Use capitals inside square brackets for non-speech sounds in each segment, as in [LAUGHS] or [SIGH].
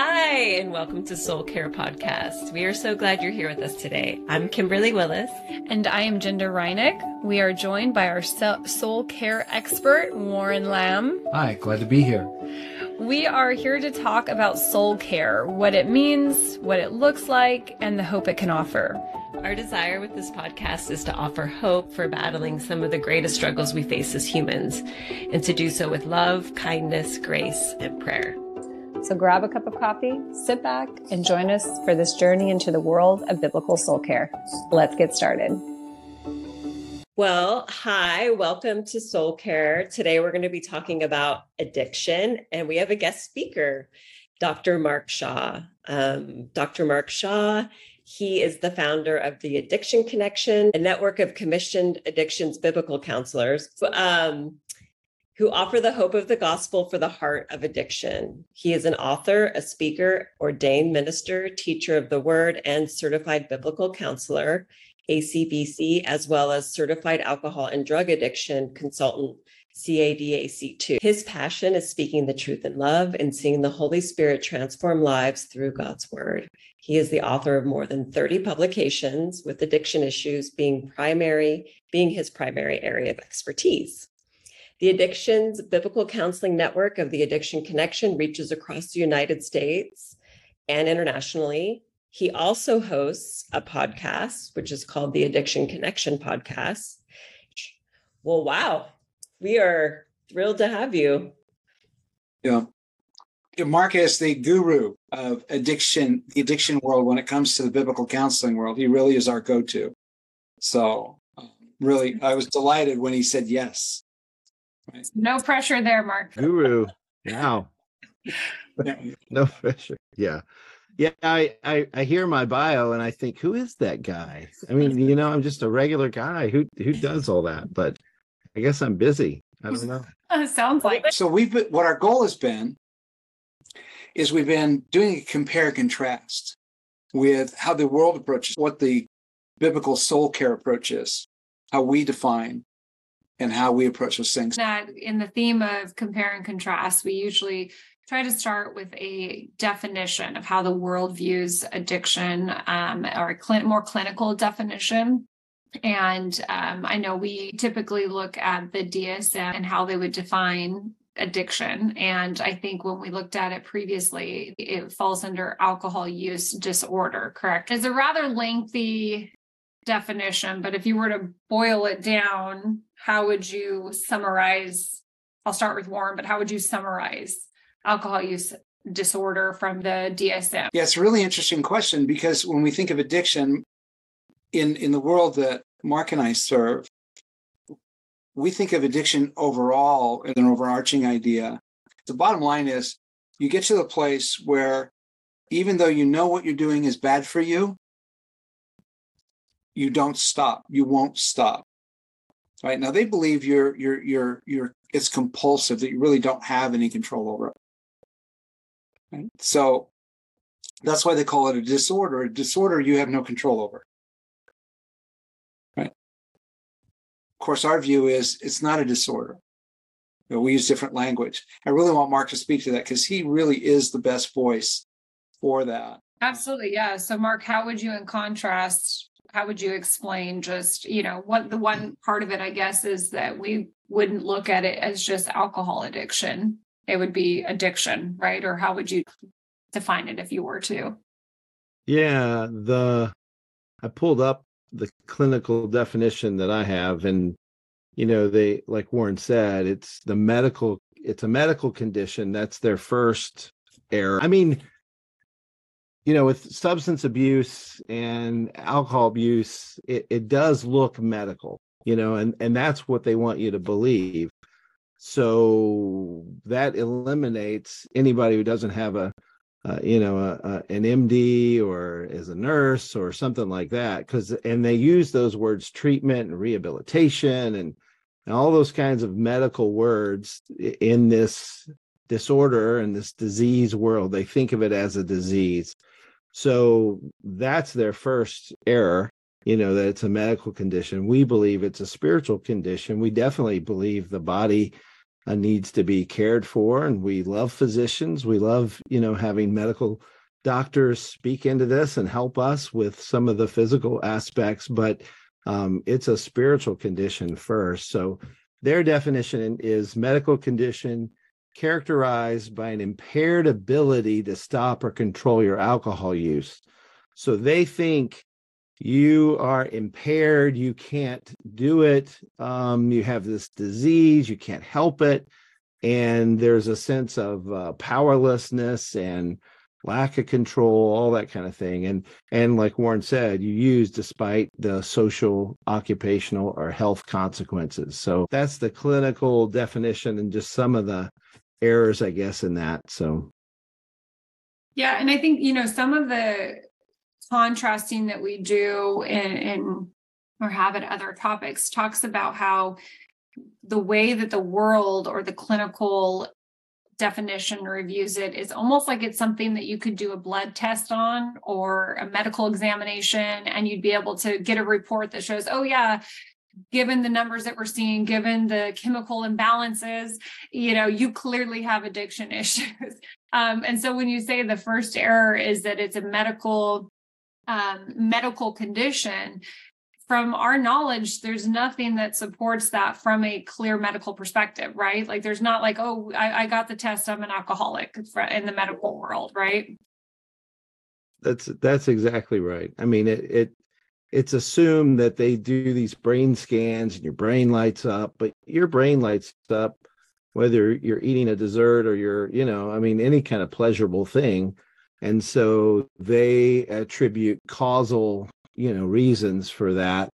Hi, and welcome to Soul Care Podcast. We are so glad you're here with us today. I'm Kimberly Willess. And I am Jinda Reinig. We are joined by our soul care expert, Warren Lamb. Hi, glad to be here. We are here to talk about soul care, what it means, what it looks like, and the hope it can offer. Our desire with this podcast is to offer hope for battling some of the greatest struggles we face as humans, and to do so with love, kindness, grace, and prayer. So grab a cup of coffee, sit back, and join us for this journey into the world of biblical soul care. Let's get started. Well, hi, welcome to Soul Care. Today we're going to be talking about addiction, and we have a guest speaker, Dr. Mark Shaw. Um, Dr. Mark Shaw, he is the founder of the Addiction Connection, a network of commissioned addictions biblical counselors. Um, who offer the hope of the gospel for the heart of addiction. He is an author, a speaker, ordained minister, teacher of the word, and certified biblical counselor, ACBC, as well as certified alcohol and drug addiction consultant, CADAC2. His passion is speaking the truth in love and seeing the Holy Spirit transform lives through God's word. He is the author of more than 30 publications with addiction issues being primary being his primary area of expertise. The Addictions Biblical Counseling Network of the Addiction Connection reaches across the United States and internationally. He also hosts a podcast, which is called the Addiction Connection Podcast. Well, wow, we are thrilled to have you. Yeah. Mark is the guru of addiction, the addiction world when it comes to the biblical counseling world. He really is our go to. So, um, really, I was delighted when he said yes. Right. No pressure there, Mark. Guru. [LAUGHS] Wow. [LAUGHS] no pressure. Yeah. Yeah, I, I I hear my bio and I think, who is that guy? I mean, you know, I'm just a regular guy who who does all that, but I guess I'm busy. I don't know. [LAUGHS] Uh, sounds like so. We've been, what our goal has been is we've been doing a compare contrast with how the world approaches what the biblical soul care approach is, how we define and how we approach those things. That in the theme of compare and contrast, we usually try to start with a definition of how the world views addiction um, or a cl- more clinical definition. And um, I know we typically look at the DSM and how they would define addiction. And I think when we looked at it previously, it falls under alcohol use disorder, correct? It's a rather lengthy definition, but if you were to boil it down, how would you summarize? I'll start with Warren, but how would you summarize alcohol use disorder from the DSM? Yeah, it's a really interesting question because when we think of addiction in, in the world that Mark and I serve, we think of addiction overall as an overarching idea. The bottom line is you get to the place where even though you know what you're doing is bad for you, you don't stop. You won't stop. Right now, they believe you're you're you're you're it's compulsive that you really don't have any control over it. Right? So that's why they call it a disorder. A disorder you have no control over. Right. Of course, our view is it's not a disorder. We use different language. I really want Mark to speak to that because he really is the best voice for that. Absolutely, yeah. So, Mark, how would you, in contrast, how would you explain just you know what the one part of it i guess is that we wouldn't look at it as just alcohol addiction. It would be addiction right? Or how would you define it if you were to? Yeah the i pulled up the clinical definition that i have and you know they like warren said it's the medical it's a medical condition. That's their first error. I mean you know with substance abuse and alcohol abuse it, it does look medical you know and and that's what they want you to believe. So that eliminates anybody who doesn't have a uh, you know a, a, an md or is a nurse or something like that because and they use those words treatment and rehabilitation and, and all those kinds of medical words in this disorder and this disease world. They think of it as a disease so that's their first error, you know, that it's a medical condition. We believe it's a spiritual condition. We definitely believe the body uh, needs to be cared for and we love physicians we love you know having medical doctors speak into this and help us with some of the physical aspects but um, it's a spiritual condition first so their definition is medical condition characterized by an impaired ability to stop or control your alcohol use. So they think you are impaired you can't do it um, you have this disease you can't help it. And there's a sense of uh, powerlessness and lack of control all that kind of thing and and like warren said you use despite the social occupational or health consequences. So that's the clinical definition and just some of the errors i guess in that so. Yeah and i think you know some of the contrasting that we do in, in or have at other topics talks about how the way that the world or the clinical definition reviews it is almost like it's something that you could do a blood test on or a medical examination and you'd be able to get a report that shows oh yeah given the numbers that we're seeing given the chemical imbalances you know you clearly have addiction [LAUGHS] issues. Um, and so when you say the first error is that it's a medical um, medical condition from our knowledge there's nothing that supports that from a clear medical perspective right? Like there's not like oh i, I got the test i'm an alcoholic in the medical world right? That's that's exactly right. I mean it, it it's assumed that they do these brain scans and your brain lights up but your brain lights up whether you're eating a dessert or you're you know i mean any kind of pleasurable thing. And so they attribute causal you know reasons for that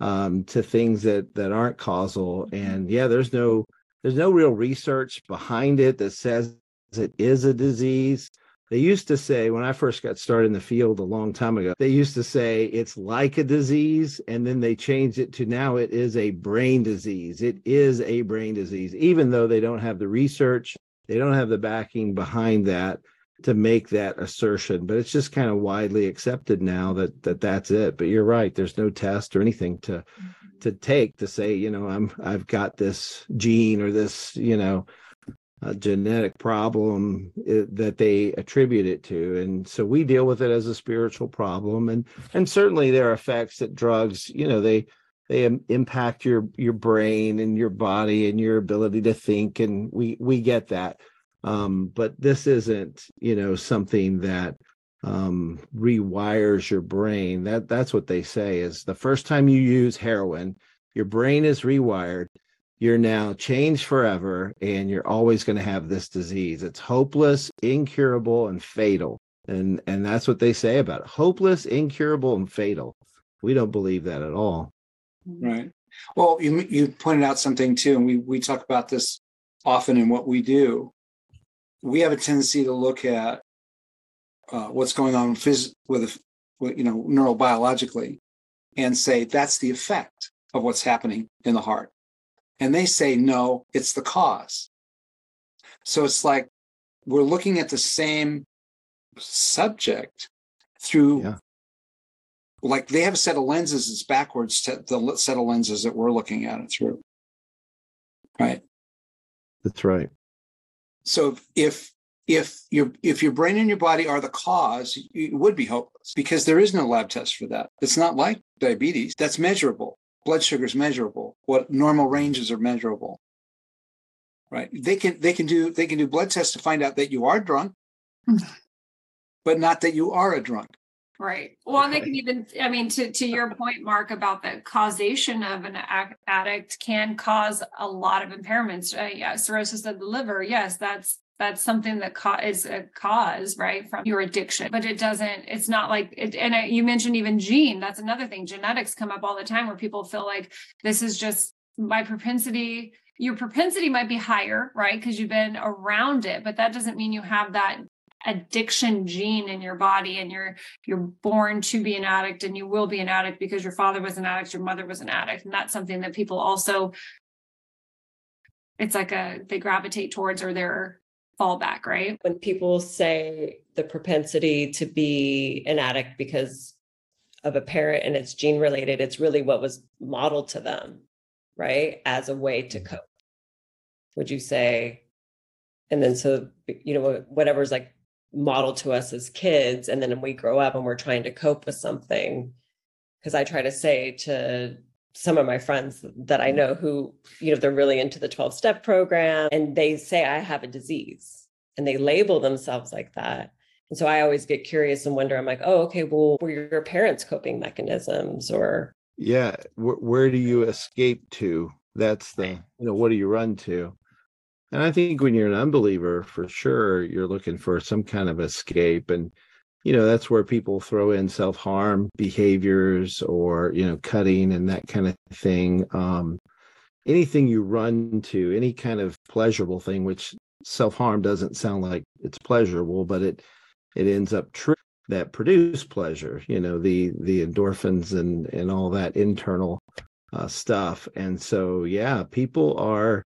um, to things that that aren't causal. Mm-hmm. and yeah there's no there's no real research behind it that says it is a disease. They used to say when i first got started in the field a long time ago they used to say it's like a disease and then they changed it to now it is a brain disease. It is a brain disease even though they don't have the research they don't have the backing behind that to make that assertion but it's just kind of widely accepted now that that that's it. But you're right there's no test or anything to mm-hmm. to take to say you know i'm i've got this gene or this you know a genetic problem eh, that they attribute it to. And so we deal with it as a spiritual problem. And and certainly there are effects that drugs you know they they impact your your brain and your body and your ability to think. And we we get that um, but this isn't you know something that um, rewires your brain. That that's what they say is the first time you use heroin your brain is rewired you're now changed forever and you're always going to have this disease. It's hopeless incurable and fatal. And and that's what they say about it hopeless incurable and fatal. We don't believe that at all. Right. Well you you pointed out something too and we we talk about this often in what we do we have a tendency to look at uh, what's going on phys- with, with, you know, neurobiologically and say that's the effect of what's happening in the heart. And they say, no, it's the cause. So it's like we're looking at the same subject through, yeah. like they have a set of lenses that's backwards to the set of lenses that we're looking at it through. Right. That's right. So if if your if your brain and your body are the cause, it would be hopeless because there is no lab test for that. It's not like diabetes. That's measurable. Blood sugar is measurable. What normal ranges are measurable. Right. They can they can do they can do blood tests to find out that you are drunk, mm. but not that you are a drunk. Right. Well, and they can even, I mean, to, to your point, Mark, about the causation of an addict can cause a lot of impairments. Uh, yeah, cirrhosis of the liver. Yes, that's that's something that co- is a cause right from your addiction but it doesn't it's not like it, and I, you mentioned even gene that's another thing genetics come up all the time where people feel like this is just my propensity your propensity might be higher right because you've been around it but that doesn't mean you have that addiction gene in your body and you're you're born to be an addict and you will be an addict because your father was an addict your mother was an addict and that's something that people also it's like a they gravitate towards or their fallback right when people say the propensity to be an addict because of a parent and it's gene related it's really what was modeled to them right as a way to mm-hmm. cope would you say? And then so, you know, whatever's like modeled to us as kids, and then we grow up and we're trying to cope with something. Because I try to say to some of my friends that I mm-hmm. know who, you know, they're really into the 12 step program and they say, I have a disease and they label themselves like that. And so I always get curious and wonder, I'm like, oh, okay, well, were your parents' coping mechanisms or? Yeah. Where, where do you escape to? That's the, eh. you know, what do you run to? And I think when you're an unbeliever, for sure, you're looking for some kind of escape. And you know that's where people throw in self-harm behaviors or you know cutting and that kind of thing um anything you run to any kind of pleasurable thing which self-harm doesn't sound like it's pleasurable but it it ends up that produce pleasure you know the the endorphins and and all that internal uh, stuff and so yeah people are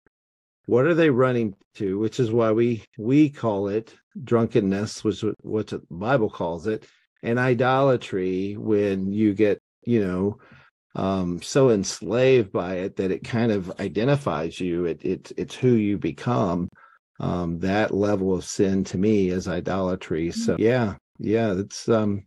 what are they running to which is why we we call it drunkenness was what the bible calls it and idolatry when you get you know um so enslaved by it that it kind of identifies you. It, it it's who you become. Um that level of sin to me is idolatry. So yeah yeah it's um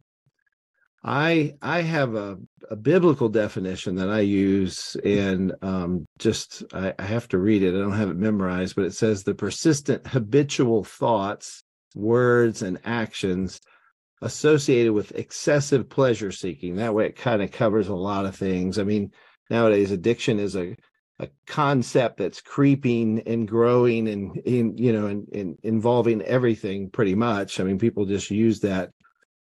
I I have a, a biblical definition that I use, and um, just I, I, have to read it. I don't have it memorized, but it says the persistent habitual thoughts, words, and actions associated with excessive pleasure seeking. That way, it kind of covers a lot of things. I mean, nowadays addiction is a a concept that's creeping and growing and in you know and, and involving everything pretty much. I mean, people just use that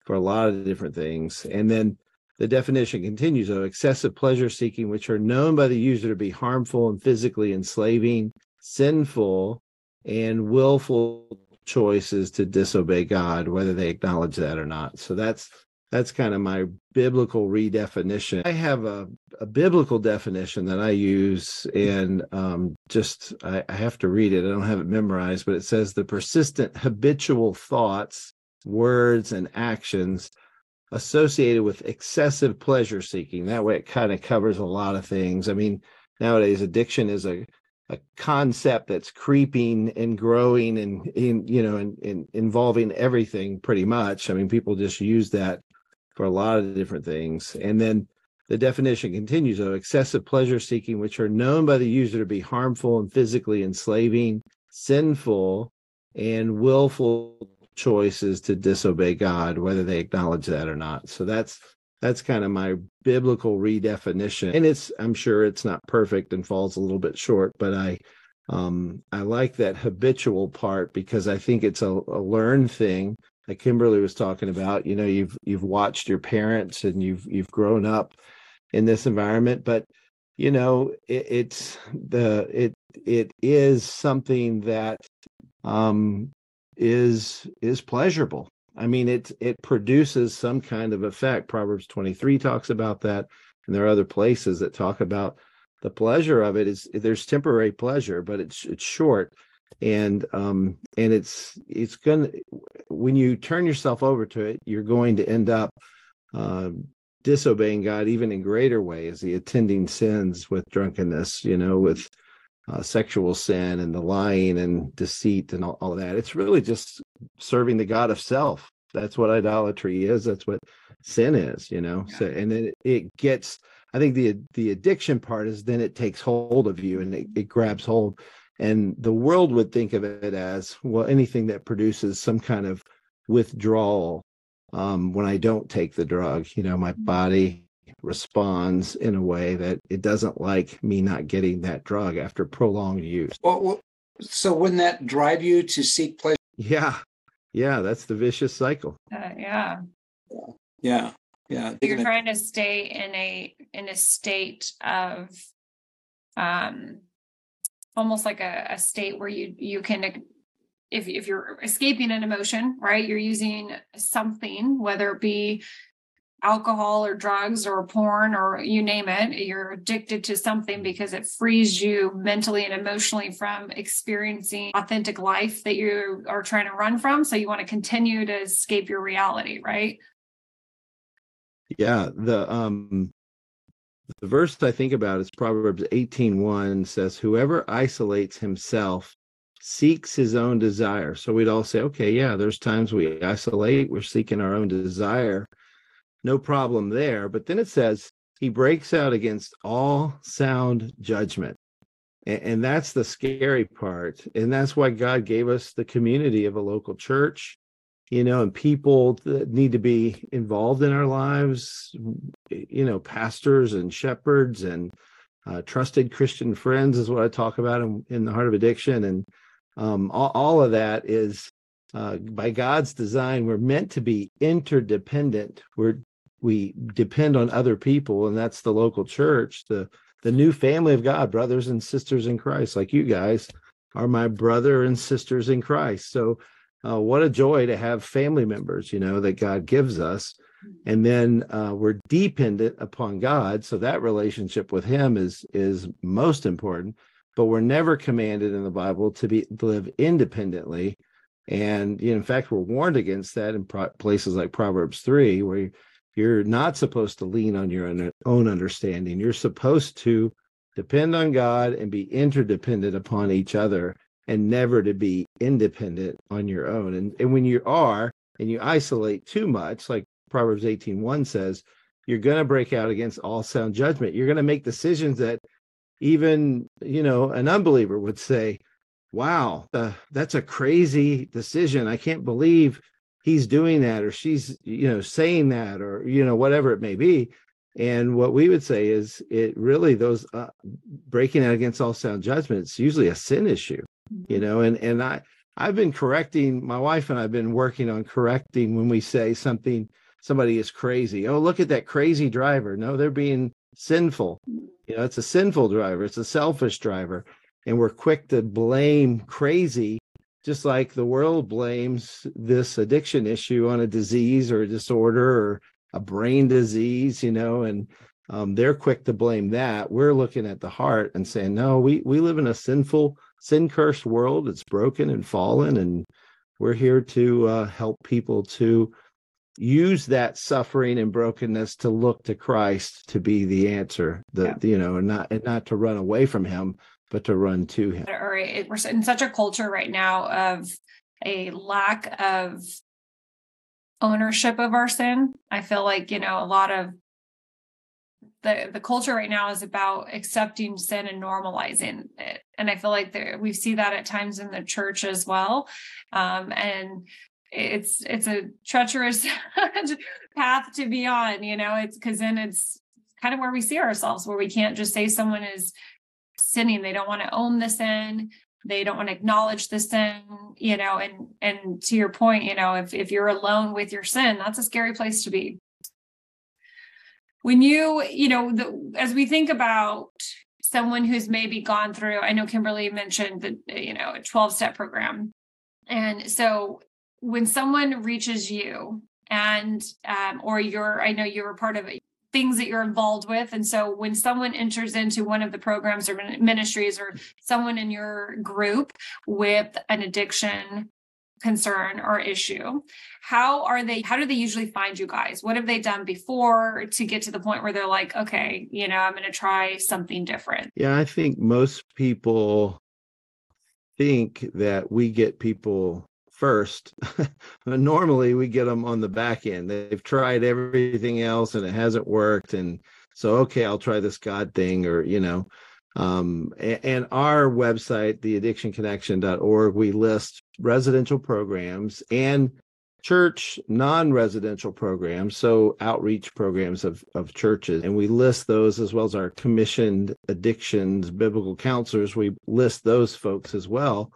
for a lot of different things. And then the definition continues of excessive pleasure seeking, which are known by the user to be harmful and physically enslaving, sinful, and willful choices to disobey God, whether they acknowledge that or not. So that's that's kind of my biblical redefinition. I have a, a biblical definition that I use, and um, just I, I have to read it. I don't have it memorized, but it says the persistent habitual thoughts words, and actions associated with excessive pleasure seeking. That way, it kind of covers a lot of things. I mean, nowadays, addiction is a a concept that's creeping and growing and in you know and, and involving everything pretty much i mean people just use that for a lot of different things and then the definition continues of excessive pleasure seeking which are known by the user to be harmful and physically enslaving sinful and willful choices to disobey God, whether they acknowledge that or not. So that's that's kind of my biblical redefinition. And it's I'm sure it's not perfect and falls a little bit short, but I um I like that habitual part because I think it's a, a learned thing like Kimberly was talking about. You know, you've you've watched your parents and you've you've grown up in this environment, but you know, it, it's the it it is something that um is is pleasurable. I mean, it it produces some kind of effect. Proverbs 23 talks about that, and there are other places that talk about the pleasure of it is there's temporary pleasure, but it's it's short. And um and it's it's gonna when you turn yourself over to it, you're going to end up uh, disobeying God even in greater ways, the attending sins with drunkenness, you know, with uh, sexual sin and the lying and deceit and all, all of that. It's really just serving the God of self. That's what idolatry is. That's what sin is, you know. Yeah. So and then it, it, gets. I think the the addiction part is then it takes hold of you and it, it grabs hold. And the world would think of it as well anything that produces some kind of withdrawal um, when I don't take the drug. You know, my mm-hmm. body responds in a way that it doesn't like me not getting that drug after prolonged use. Well, well, so wouldn't that drive you to seek pleasure? Yeah. Yeah. That's the vicious cycle. Uh, yeah. Yeah. Yeah. You're trying to stay in a in a state of um almost like a, a state where you you can if if you're escaping an emotion, right? You're using something, whether it be alcohol or drugs or porn or you name it, you're addicted to something because it frees you mentally and emotionally from experiencing authentic life that you are trying to run from. So you want to continue to escape your reality, right? Yeah. The um the verse I think about is Proverbs 18:1 says, Whoever isolates himself seeks his own desire. So we'd all say, okay, yeah, there's times we isolate, we're seeking our own desire. No problem there. But then it says, he breaks out against all sound judgment. And, and that's the scary part. And that's why God gave us the community of a local church you know, and people that need to be involved in our lives, you know, pastors and shepherds and uh, trusted Christian friends is what I talk about in, in the heart of addiction. And um, all, all, of that is uh, by God's design. We're meant to be interdependent. We're we depend on other people, and that's the local church, the the new family of God, brothers and sisters in Christ, like you guys are my brother and sisters in Christ. So uh, what a joy to have family members, you know, that God gives us. And then uh, we're dependent upon God, so that relationship with Him is is most important. But we're never commanded in the Bible to be to live independently, and you know, in fact, we're warned against that in pro- places like Proverbs three, where you're not supposed to lean on your own understanding. You're supposed to depend on God and be interdependent upon each other and never to be independent on your own. And, and when you are and you isolate too much, like Proverbs 18 1 says, you're going to break out against all sound judgment. You're going to make decisions that even, you know, an unbeliever would say, wow, uh, that's a crazy decision. I can't believe he's doing that or she's, you know, saying that or, you know, whatever it may be. And what we would say is it really those uh, breaking out against all sound judgment, it's usually a sin issue you know and and i i've been correcting my wife and i've been working on correcting when we say something somebody is crazy. Oh look at that crazy driver. No they're being sinful. You know it's a sinful driver. It's a selfish driver. And we're quick to blame crazy just like the world blames this addiction issue on a disease or a disorder or a brain disease you know and um, they're quick to blame that we're looking at the heart and saying no we we live in a sinful sin cursed world. It's broken and fallen, and we're here to uh, help people to use that suffering and brokenness to look to Christ to be the answer. The yeah. you know, and not and not to run away from Him, but to run to Him. Or we're in such a culture right now of a lack of ownership of our sin. I feel like you know a lot of the the culture right now is about accepting sin and normalizing it and i feel like there, we see that at times in the church as well um, and it's it's a treacherous [LAUGHS] path to be on you know it's because then it's kind of where we see ourselves where we can't just say someone is sinning. They don't want to own the sin. They don't want to acknowledge the sin you know and and to your point you know if if you're alone with your sin that's a scary place to be. When you you know the, as we think about someone who's maybe gone through i know kimberly mentioned the you know a 12 step program. And so when someone reaches you and um, or you're i know you're a part of things that you're involved with. And so when someone enters into one of the programs or ministries or someone in your group with an addiction concern or issue how are they how do they usually find you guys? What have they done before to get to the point where they're like okay you know i'm going to try something different yeah i think most people think that we get people first [LAUGHS] normally we get them on the back end. They've tried everything else and it hasn't worked and so okay i'll try this god thing or you know um, and, our website, theaddictionconnection.org, we list residential programs and church non-residential programs so outreach programs of, of churches and we list those as well as our commissioned addictions biblical counselors we list those folks as well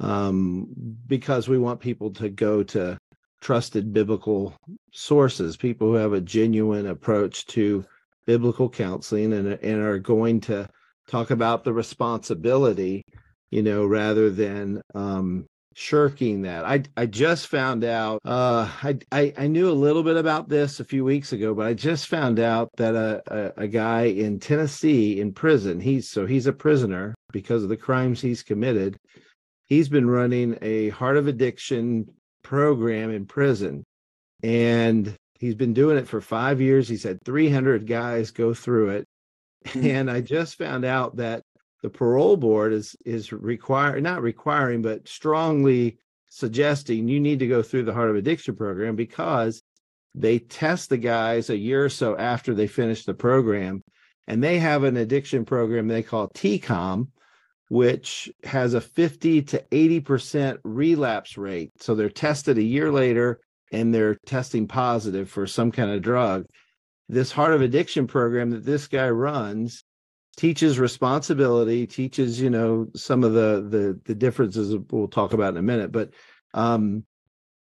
um, because we want people to go to trusted biblical sources people who have a genuine approach to biblical counseling and, and are going to talk about the responsibility, you know, rather than um, shirking that. I I just found out. Uh, I, I, I knew a little bit about this a few weeks ago, but I just found out that a, a, a guy in Tennessee in prison. He's so he's a prisoner because of the crimes he's committed. He's been running a heart of addiction program in prison, and he's been doing it for five years. He's had 300 guys go through it Mhm. and I just found out that the parole board is is require not requiring but strongly suggesting you need to go through the heart of addiction program because they test the guys a year or so after they finish the program and they have an addiction program they call TCOM which has a 50 to 80% relapse rate. So they're tested a year later and they're testing positive for some kind of drug. This heart of addiction program that this guy runs teaches responsibility teaches you know some of the the the differences we'll talk about in a minute but um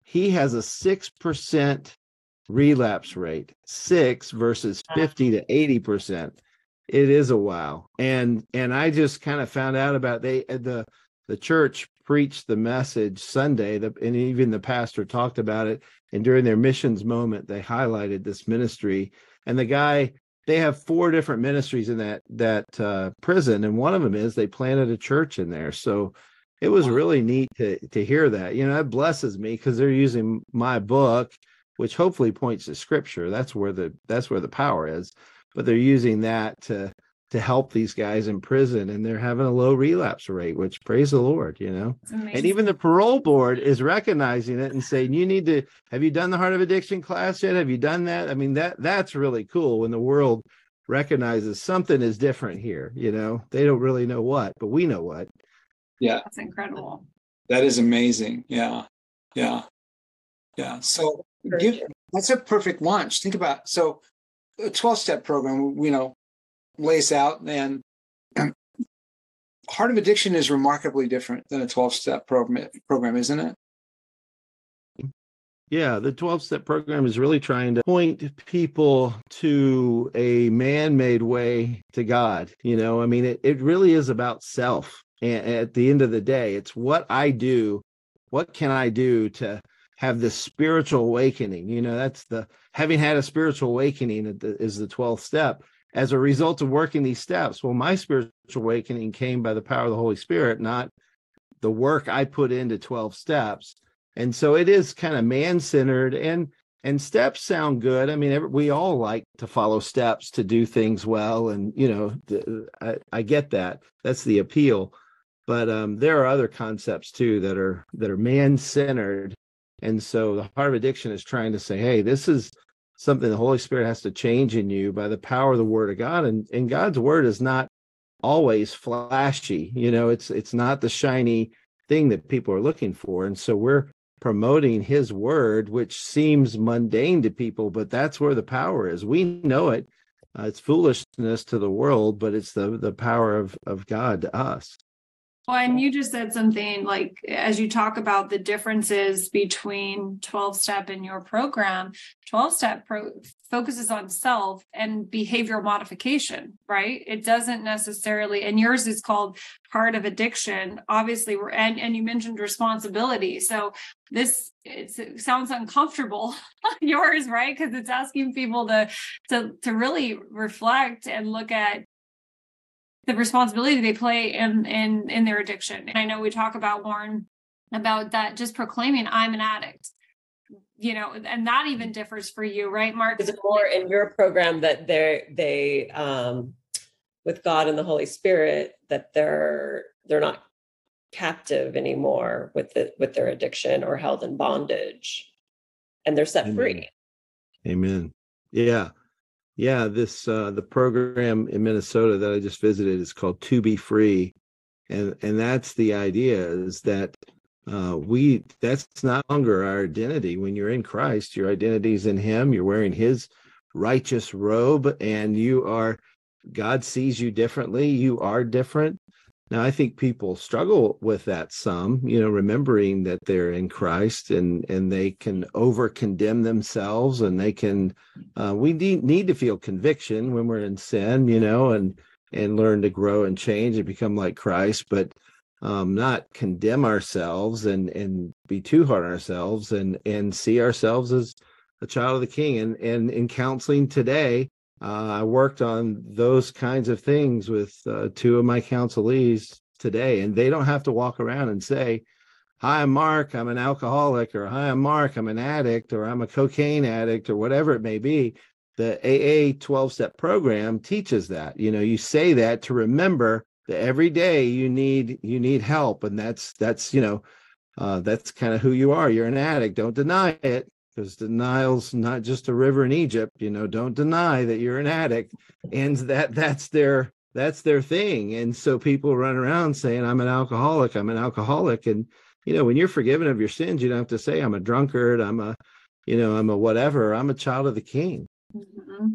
he has a 6% relapse rate 6 versus 50 to 80% it is a wow and and i just kind of found out about they uh, the the church preached the message sunday the, and even the pastor talked about it. And during their missions moment they highlighted this ministry. And the guy they have four different ministries in that that uh, prison. And one of them is they planted a church in there. So it was really neat to to hear that. You know that blesses me because they're using my book which hopefully points to scripture. That's where the that's where the power is but they're using that to to help these guys in prison and they're having a low relapse rate which praise the lord you know? And even the parole board is recognizing it and saying you need to have you done the heart of addiction class yet? Have you done that? I mean that that's really cool when the world recognizes something is different here you know? They don't really know what but we know what. Yeah, That's incredible. that is amazing. Yeah, yeah, yeah. So give, that's a perfect launch. Think about so a 12 step program, you know, lays out and [CLEARS THROAT] heart of addiction is remarkably different than a 12 step program, program, isn't it? Yeah, the 12 step program is really trying to point people to a man made way to God. You know, I mean, it, it really is about self. And at the end of the day, it's what I do. What can I do to have this spiritual awakening? You know, that's the having had a spiritual awakening is the 12th step as a result of working these steps. Well, my spiritual awakening came by the power of the Holy Spirit, not the work I put into 12 steps and so it is kind of man-centered and and steps sound good i mean we all like to follow steps to do things well and you know I, I get that that's the appeal but um, there are other concepts too that are that are man-centered and so the heart of addiction is trying to say hey this is something the holy spirit has to change in you by the power of the word of god. And and god's word is not always flashy you know it's it's not the shiny thing that people are looking for. And so we're promoting his word which seems mundane to people but that's where the power is. We know it. Uh, it's foolishness to the world but it's the the power of of god to us Well, and you just said something like, as you talk about the differences between 12 step and your program, 12 step pro- focuses on self and behavioral modification, right? It doesn't necessarily, and yours is called heart of addiction. Obviously, we're, and, and you mentioned responsibility. So this it sounds uncomfortable, [LAUGHS] yours, right? Because it's asking people to, to, to really reflect and look at the responsibility they play in in in their addiction. And I know we talk about Warren about that just proclaiming I'm an addict. You know, and that even differs for you, right, Mark? Is it more in your program that they're they um with God and the Holy Spirit that they're they're not captive anymore with the with their addiction or held in bondage and they're set Amen. free. Amen. Yeah. Yeah. This uh the program in Minnesota that I just visited is called To Be Free. And and that's the idea is that uh we that's not longer our identity. When you're in Christ, your identity is in him. You're wearing his righteous robe and you are God sees you differently. You are different. Now, I think people struggle with that some, you know, remembering that they're in Christ and and they can over condemn themselves and they can. Uh, we need need to feel conviction when we're in sin, you know, and and learn to grow and change and become like Christ, but um, not condemn ourselves and and be too hard on ourselves and and see ourselves as a child of the King. And and in counseling today, I worked on those kinds of things with uh, two of my counselees today, and they don't have to walk around and say, Hi, I'm Mark, I'm an alcoholic, or Hi, I'm Mark, I'm an addict, or I'm a cocaine addict, or whatever it may be. the AA 12 step program teaches that. You know, you say that to remember that every day you need you need help and that's that's you know uh, that's kind of who you are you're an addict don't deny it because denial's not just a river in egypt you know don't deny that you're an addict. And that that's their that's their thing. And so people run around saying i'm an alcoholic i'm an alcoholic. And you know when you're forgiven of your sins you don't have to say i'm a drunkard i'm a you know i'm a whatever i'm a child of the king. Mm-hmm.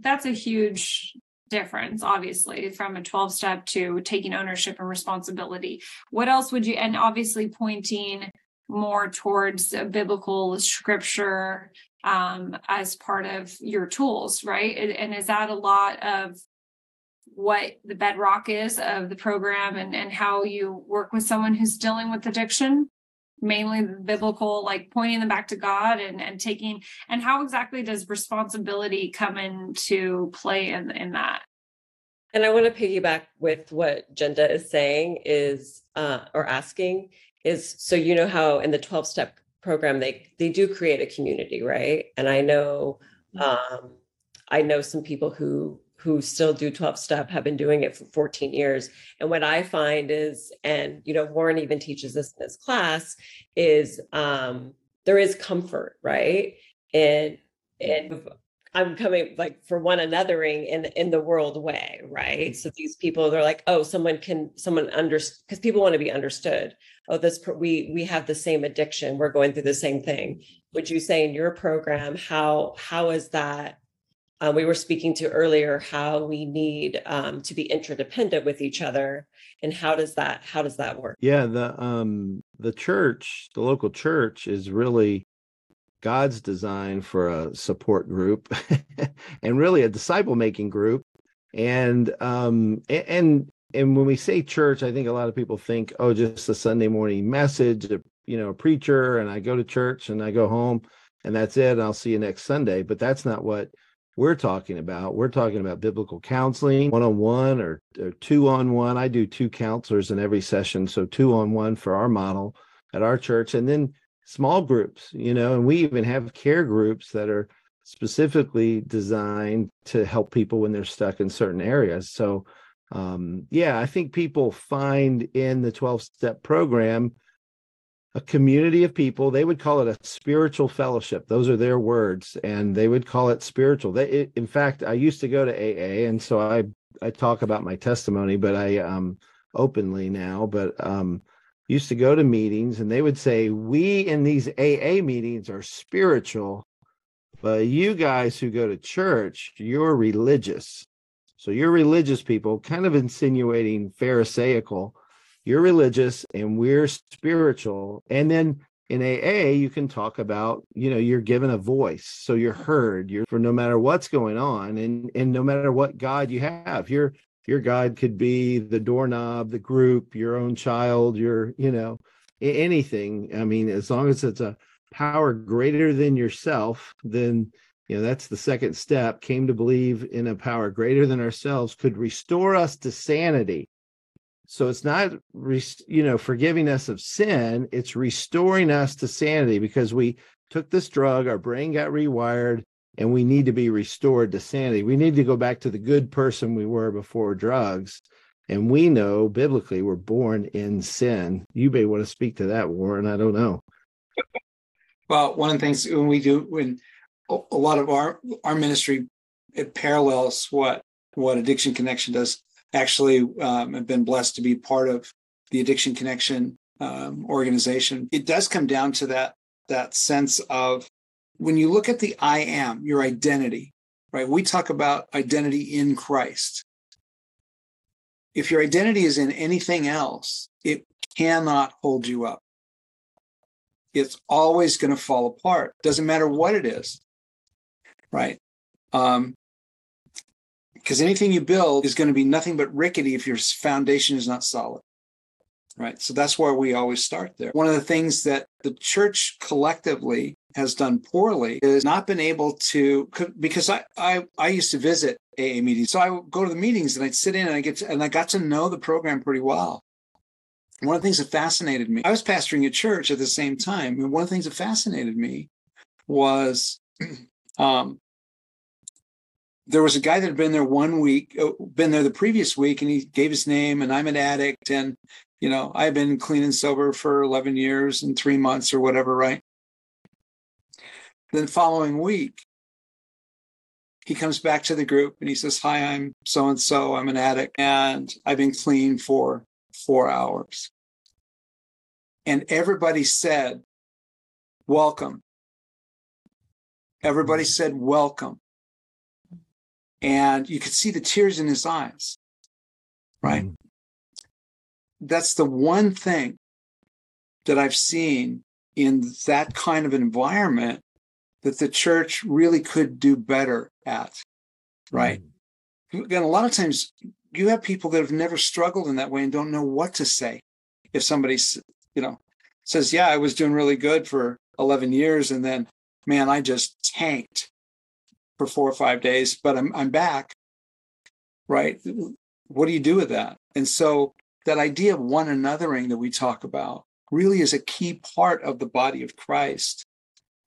that's a huge difference obviously from a 12 step to taking ownership and responsibility. What else would you and obviously pointing more towards biblical scripture um, as part of your tools right? And is that a lot of what the bedrock is of the program and, and how you work with someone who's dealing with addiction? Mainly the biblical like pointing them back to god and and taking and how exactly does responsibility come into play in in that? And i want to piggyback with what Jinda is saying is uh or asking is so you know how in the 12 step program they they do create a community right? And i know mm-hmm. um i know some people who who still do 12 step have been doing it for 14 years. And what i find is and you know warren even teaches this in his class is um there is comfort right? And and i'm coming like for one anothering in in the world way right? So these people they're like oh someone can someone under because people want to be understood. Oh this we we have the same addiction. We're going through the same thing. Would you say in your program how how is that uh, we were speaking to earlier how we need um, to be interdependent with each other and how does that how does that work? Yeah the um the church the local church is really god's design for a support group [LAUGHS] and really a disciple making group and um and and when we say church i think a lot of people think oh just a sunday morning message you know a preacher and i go to church and i go home and that's it and i'll see you next sunday but that's not what we're talking about. We're talking about biblical counseling, one on one or, two on one. I do two counselors in every session. So, two on one for our model at our church. And then small groups, you know, and we even have care groups that are specifically designed to help people when they're stuck in certain areas. So, um, yeah, I think people find in the 12 step program a community of people. They would call it a spiritual fellowship. Those are their words and they would call it spiritual. They it, in fact i used to go to aa and so i i talk about my testimony but i um openly now but um used to go to meetings and they would say we in these aa meetings are spiritual but you guys who go to church you're religious. So you're religious people kind of insinuating pharisaical. You're religious and we're spiritual. And then in aa you can talk about you know you're given a voice. So you're heard. You're for no matter what's going on and and no matter what god you have your your guide could be the doorknob the group your own child your you know anything i mean as long as it's a power greater than yourself then you know that's the second step came to believe in a power greater than ourselves could restore us to sanity so it's not, you know, forgiving us of sin. It's restoring us to sanity because we took this drug, our brain got rewired, and we need to be restored to sanity. We need to go back to the good person we were before drugs. And we know biblically we're born in sin. You may want to speak to that, Warren. I don't know. Well, one of the things when we do when a lot of our our ministry it parallels what what Addiction Connection does actually um, have been blessed to be part of the Addiction Connection um, organization. It does come down to that that sense of when you look at the I am, your identity, right? We talk about identity in Christ. If your identity is in anything else, it cannot hold you up. It's always going to fall apart. Doesn't matter what it is, right? Um, because anything you build is going to be nothing but rickety if your foundation is not solid right so that's why we always start there one of the things that the church collectively has done poorly is not been able to because i i, I used to visit aa meetings so i would go to the meetings and i'd sit in and i get to, and i got to know the program pretty well one of the things that fascinated me i was pastoring a church at the same time and one of the things that fascinated me was [CLEARS THROAT] um, there was a guy that had been there one week, uh, been there the previous week, and he gave his name, and I'm an addict, and you know I've been clean and sober for 11 years and three months or whatever, right? Then following week, he comes back to the group and he says, "Hi, I'm so and so. I'm an addict, and I've been clean for four hours." And everybody said, "Welcome." Everybody said, "Welcome." and you could see the tears in his eyes right mm. that's the one thing that i've seen in that kind of environment that the church really could do better at right mm. again a lot of times you have people that have never struggled in that way and don't know what to say if somebody you know says yeah i was doing really good for 11 years and then man i just tanked for four or five days, but I'm I'm back. Right? What do you do with that? And so that idea of one anothering that we talk about really is a key part of the body of Christ,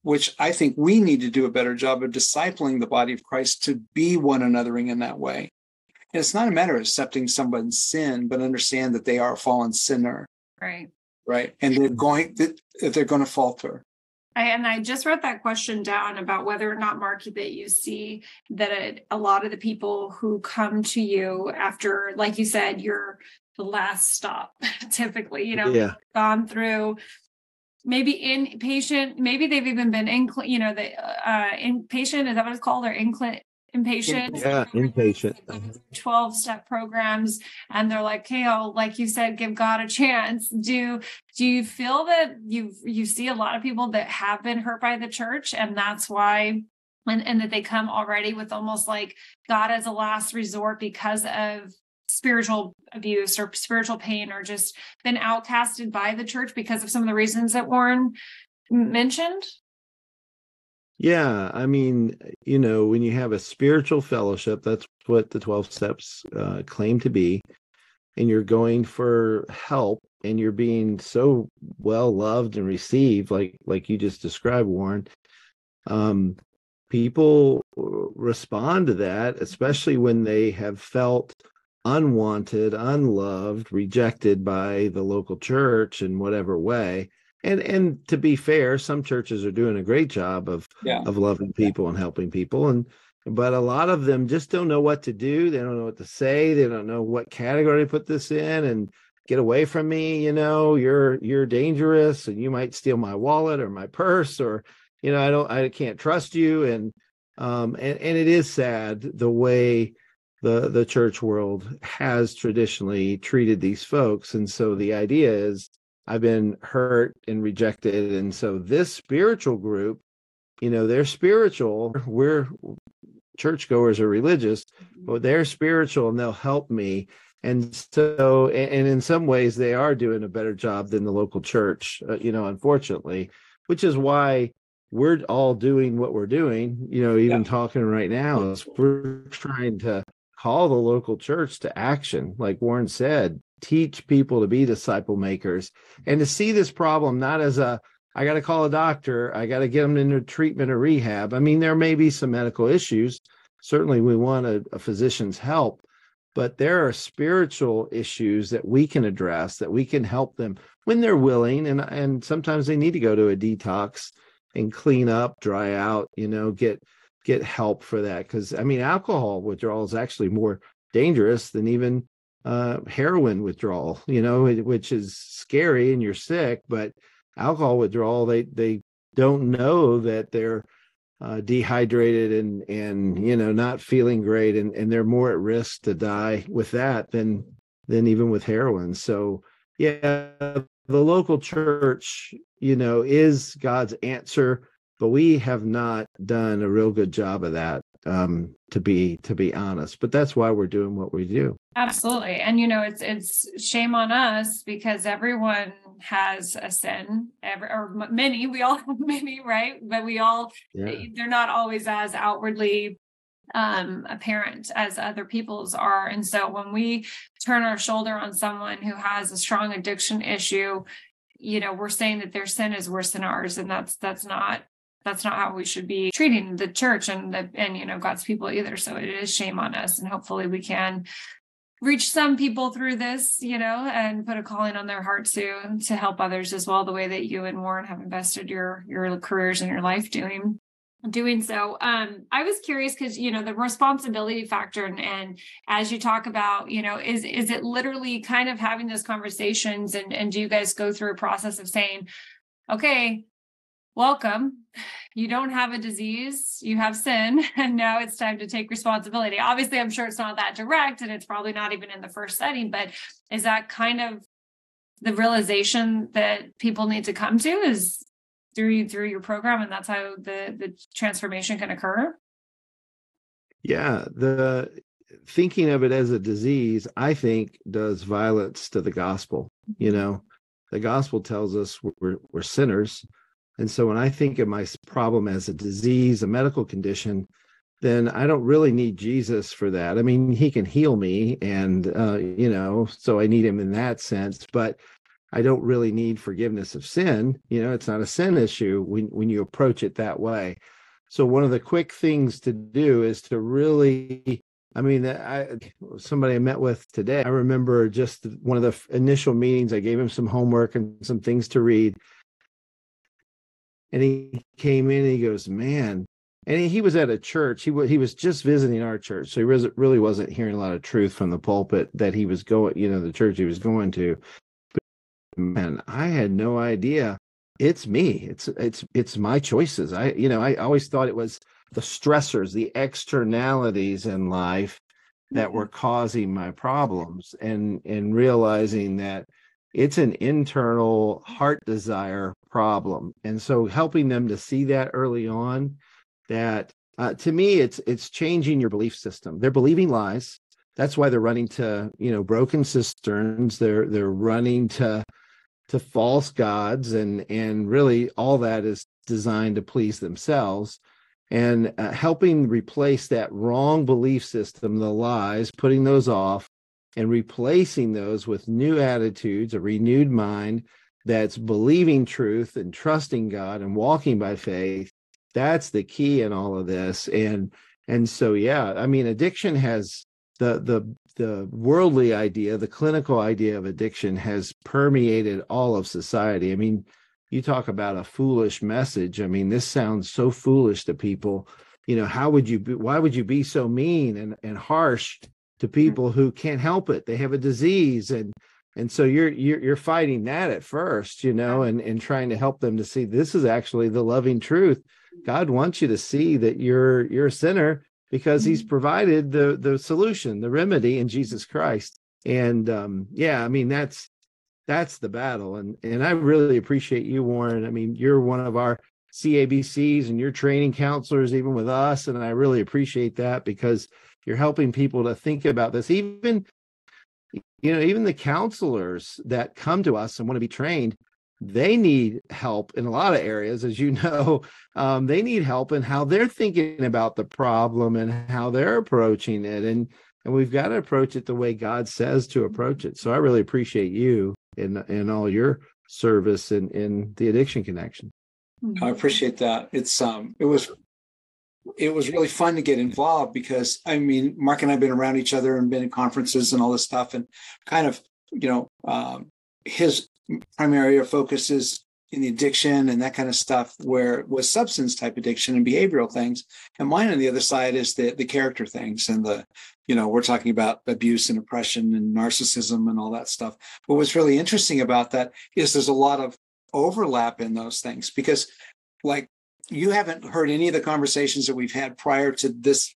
which I think we need to do a better job of discipling the body of Christ to be one anothering in that way. And it's not a matter of accepting someone's sin, but understand that they are a fallen sinner. Right. Right. And they're going that they're going to falter. I, and I just wrote that question down about whether or not, Mark, that you see that a, a lot of the people who come to you after, like you said, you're the last stop, [LAUGHS] typically, you know, yeah. gone through maybe inpatient, maybe they've even been in, you know, the uh, inpatient, is that what it's called? Or inclin, inpatient yeah inpatient. 12 step programs and they're like hey oh like you said give god a chance. Do do you feel that you you see a lot of people that have been hurt by the church and that's why and, and that they come already with almost like god as a last resort because of spiritual abuse or spiritual pain or just been outcasted by the church because of some of the reasons that warren mentioned yeah, I mean, you know, when you have a spiritual fellowship, that's what the 12 steps uh, claim to be, and you're going for help and you're being so well loved and received like like you just described Warren. Um people respond to that, especially when they have felt unwanted, unloved, rejected by the local church in whatever way. And and to be fair some churches are doing a great job of yeah. of loving people and helping people and but a lot of them just don't know what to do. They don't know what to say. They don't know what category to put this in and get away from me you know you're you're dangerous and you might steal my wallet or my purse or you know i don't i can't trust you. And um and, and it is sad the way the the church world has traditionally treated these folks and so the idea is I've been hurt and rejected. And so this spiritual group, you know, they're spiritual. We're churchgoers are religious, but mm-hmm. they're spiritual and they'll help me. And so, and in some ways, they are doing a better job than the local church, uh, you know, unfortunately, which is why we're all doing what we're doing, you know, even yeah. talking right now is we're trying to call the local church to action. Like Warren said, teach people to be disciple makers and to see this problem not as a I got to call a doctor, I got to get them into treatment or rehab. I mean, there may be some medical issues. Certainly, we want a, a physician's help, but there are spiritual issues that we can address that we can help them when they're willing and and sometimes they need to go to a detox and clean up dry out you know get get help for that because i mean alcohol withdrawal is actually more dangerous than even uh, heroin withdrawal, you know, which is scary and you're sick, but alcohol withdrawal, they, they don't know that they're uh, dehydrated and, and, you know, not feeling great. And, and they're more at risk to die with that than, than even with heroin. So yeah, the local church, you know, is God's answer, but we have not done a real good job of that um, to be to be honest. But that's why we're doing what we do. Absolutely, and you know, it's it's shame on us because everyone has a sin, every, or many. We all have [LAUGHS] many, right? But we all yeah. they're not always as outwardly um apparent as other people's are and so when we turn our shoulder on someone who has a strong addiction issue you know we're saying that their sin is worse than ours and that's that's not that's not how we should be treating the church and the and you know God's people either. So it is shame on us, and hopefully we can reach some people through this, you know, and put a calling on their heart to to help others as well. The way that you and Warren have invested your your careers and your life doing doing so um i was curious because you know the responsibility factor and, and as you talk about you know is is it literally kind of having those conversations and and do you guys go through a process of saying okay welcome. You don't have a disease, you have sin, [LAUGHS] and now it's time to take responsibility. Obviously, I'm sure it's not that direct and it's probably not even in the first setting, but is that kind of the realization that people need to come to is through through your program and that's how the the transformation can occur? Yeah, the thinking of it as a disease, I think, does violence to the gospel. You mm-hmm. know, the gospel tells us we're, we're sinners and so when I think of my problem as a disease, a medical condition, then I don't really need Jesus for that. I mean, he can heal me, and uh, you know, so I need him in that sense. But I don't really need forgiveness of sin. You know, it's not a sin issue when when you approach it that way. So one of the quick things to do is to really I mean, I somebody I met with today. I remember just one of the initial meetings. I gave him some homework and some things to read, and he came in and he goes, "Man." And he, was at a church. He was he was just visiting our church, so he was, really wasn't hearing a lot of truth from the pulpit that he was going, you know, the church he was going to. But man, I had no idea. It's me. It's it's it's my choices. I you know I always thought it was the stressors, the externalities in life that were mm-hmm. causing my problems, and and realizing that it's an internal heart desire problem. And so helping them to see that early on that uh, to me it's it's changing your belief system. They're believing lies. That's why they're running to you know broken cisterns. They're they're running to to false gods and and really all that is designed to please themselves. And uh, helping replace that wrong belief system the lies putting those off and replacing those with new attitudes, a renewed mind that's believing truth and trusting God and walking by faith. That's the key in all of this. And and so yeah, I mean addiction has the the the worldly idea, the clinical idea of addiction has permeated all of society. I mean, you talk about a foolish message. I mean, this sounds so foolish to people. You know, how would you be, why would you be so mean and, and harsh to mm-hmm. people who can't help it. They have a disease and and so you're you're you're fighting that at first, you know, and and trying to help them to see this is actually the loving truth. God wants you to see that you're you're a sinner because he's mm-hmm. provided the the solution, the remedy in Jesus Christ. And um yeah, I mean that's that's the battle and and I really appreciate you Warren. I mean, you're one of our CABCs and you're training counselors even with us and I really appreciate that because you're helping people to think about this even you know even the counselors that come to us and want to be trained they need help in a lot of areas as you [LAUGHS] know. Um, they need help in how they're thinking about the problem and how they're approaching it and and we've got to approach it the way god says to approach it. So i really appreciate you and in all your service in in the addiction connection. I appreciate that. It's um it was it was really fun to get involved because I mean, Mark and I have been around each other and been in conferences and all this stuff, and kind of, you know, um, his primary focus is in the addiction and that kind of stuff, where was substance type addiction and behavioral things, and mine on the other side is the the character things and the, you know, we're talking about abuse and oppression and narcissism and all that stuff. But what's really interesting about that is there's a lot of overlap in those things because like you haven't heard any of the conversations that we've had prior to this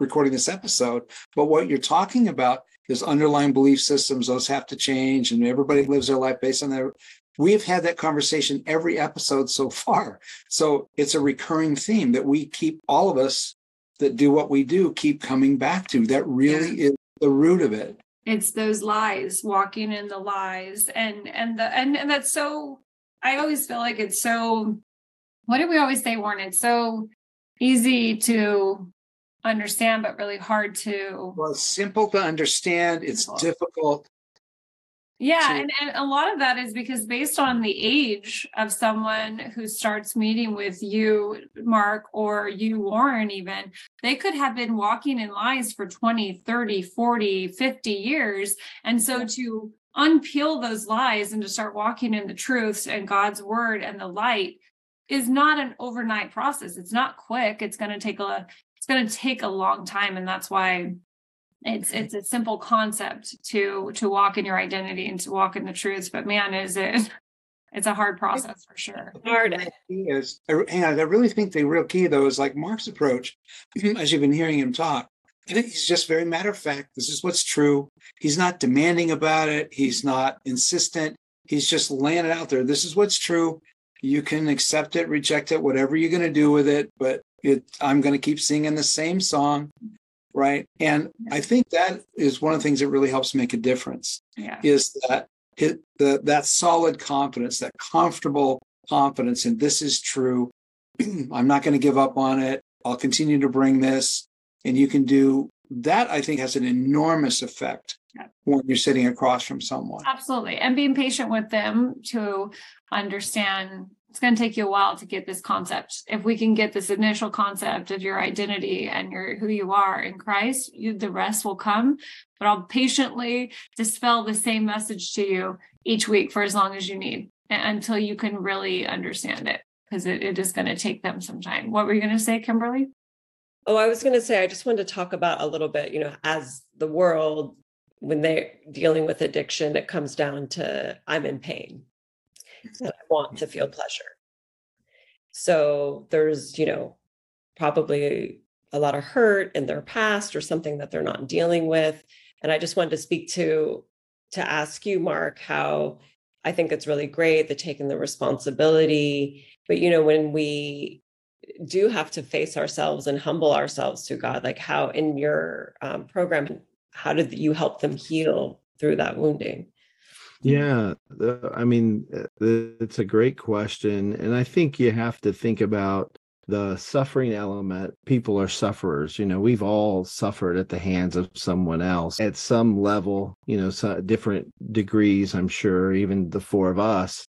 recording this episode, but what you're talking about is underlying belief systems, those have to change, and everybody lives their life based on their. We've had that conversation every episode so far. So it's a recurring theme that we keep all of us that do what we do keep coming back to. That really yeah. is the root of it. It's those lies, walking in the lies. And and the and, and that's so I always feel like it's so what do we always say, Warren? It's so easy to understand, but really hard to. Well, it's simple to understand. It's simple. difficult Yeah, and, and a lot of that is because based on the age of someone who starts meeting with you, Mark, or you, Warren, even, they could have been walking in lies for 20, 30, 40, 50 years. And so to unpeel those lies and to start walking in the truths and God's word and the light is not an overnight process. It's not quick. It's going to take a it's going to take a long time and that's why it's mm-hmm. it's a simple concept to to walk in your identity and to walk in the truths but man is it [LAUGHS] it's a hard process for sure hard is hang i really think the real key though is like mark's approach mm-hmm. as you've been hearing him talk I think he's just very matter of fact. This is what's true. He's not demanding about it. He's not insistent. He's just laying it out there. This is what's true. You can accept it, reject it, whatever you're going to do with it. But it, I'm going to keep singing the same song right and i think that is one of the things that really helps make a difference yeah. is that hit the, that solid confidence that comfortable confidence and this is true [CLEARS THROAT] i'm not going to give up on it i'll continue to bring this and you can do that i think has an enormous effect. When you're sitting across from someone absolutely and being patient with them to understand it's going to take you a while to get this concept. If we can get this initial concept of your identity and your who you are in Christ, you, the rest will come. But I'll patiently dispel the same message to you each week for as long as you need until you can really understand it because it, it is going to take them some time. What were you going to say, Kimberly? Oh, I was going to say, I just wanted to talk about a little bit, you know, as the world, when they're dealing with addiction, it comes down to I'm in pain and I want to feel pleasure. So there's, you know, probably a lot of hurt in their past or something that they're not dealing with. And I just wanted to speak to to ask you, Mark, how I think it's really great the taking the responsibility. But you know, when we do have to face ourselves and humble ourselves to God, like how in your um, program, how did you help them heal through that wounding? Yeah, I mean, uh, it's a great question. And I think you have to think about the suffering element. People are sufferers. You know, we've all suffered at the hands of someone else at some level, you know, so different degrees, I'm sure, even the four of us,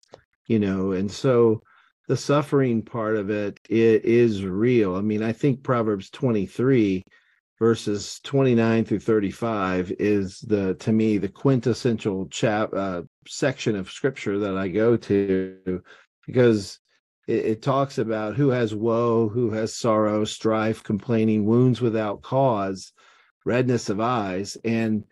you know, and so the suffering part of it, it is real. I mean, I think Proverbs 23 verses 29 through 35 is the to me the quintessential chap uh, section of scripture that I go to because it, it, talks about who has woe, who has sorrow, strife, complaining, wounds without cause, redness of eyes, and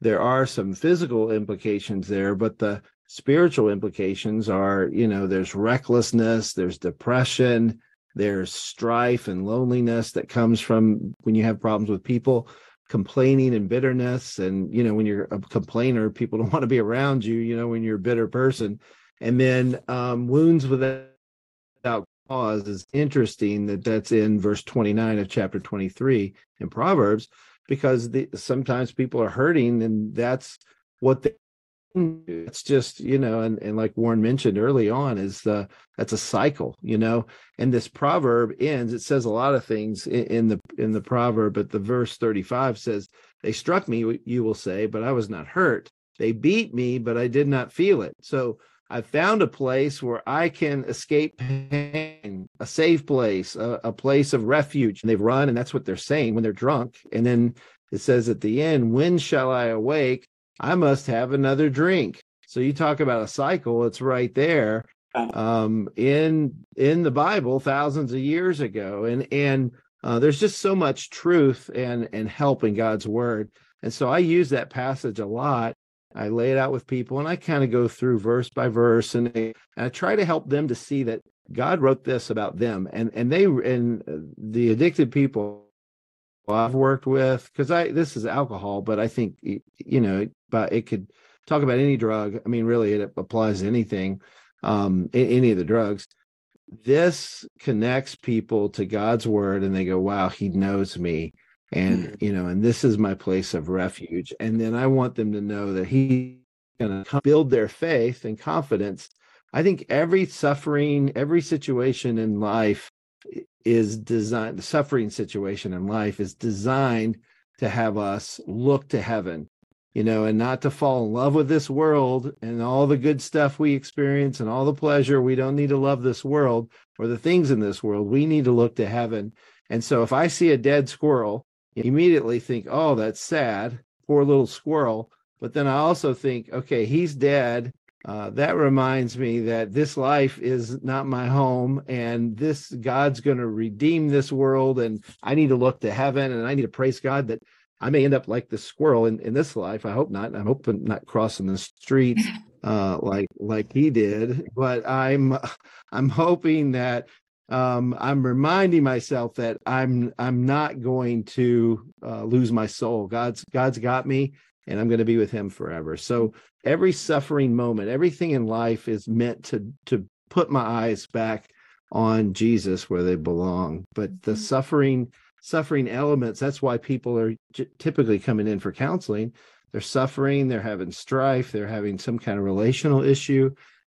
there are some physical implications there, but the spiritual implications are you know there's recklessness, there's depression there's strife and loneliness that comes from when you have problems with people, complaining and bitterness. And, you know, when you're a complainer, people don't [LAUGHS] want to be around you, you know, when you're a bitter person. And then um, wounds without cause is interesting that that's in verse 29 of chapter 23 in Proverbs, because the, sometimes people are hurting and that's what they Mm. it's just you know and, and like warren mentioned early on is the that's a cycle you know and this proverb ends it says a lot of things in, in, the in the proverb but the verse 35 says they struck me you will say but i was not hurt. They beat me but i did not feel it. So i found a place where i can escape pain a safe place a, a place of refuge and they've run and that's what they're saying when they're drunk and then it says at the end when shall i awake I must have another drink. So you talk about a cycle, it's right there um, in in the Bible thousands of years ago. And and uh, there's just so much truth and and help in God's word. And so I use that passage a lot. I lay it out with people and I kind of go through verse by verse and, and I try to help them to see that God wrote this about them and and they and the addicted people I've worked with because I this is alcohol, but I think you know, but it could talk about any drug. I mean, really, it applies to anything, um, any of the drugs. This connects people to God's word, and they go, "Wow, He knows me." and mm-hmm. you know and this is my place of refuge and then i want them to know that he's going to build their faith and confidence i think every suffering every situation in life is designed the suffering situation in life is designed to have us look to heaven you know, and not to fall in love with this world and all the good stuff we experience and all the pleasure. We don't need to love this world or the things in this world. We need to look to heaven. And so if I see a dead squirrel, immediately think, oh, that's sad, poor little squirrel. But then I also think, okay, he's dead. Uh, that reminds me that this life is not my home and this God's going to redeem this world. And I need to look to heaven and I need to praise God that I may end up like the squirrel in, in this life. I hope not. I'm hoping not crossing the street [LAUGHS] uh, like like he did. But I'm I'm hoping that um, I'm reminding myself that I'm I'm not going to uh, lose my soul. God's God's got me, and I'm going to be with Him forever. So every suffering moment, everything in life is meant to to put my eyes back on Jesus where they belong. But the mm-hmm. suffering suffering elements. That's why people are typically coming in for counseling. They're suffering, they're having strife, they're having some kind of relational issue,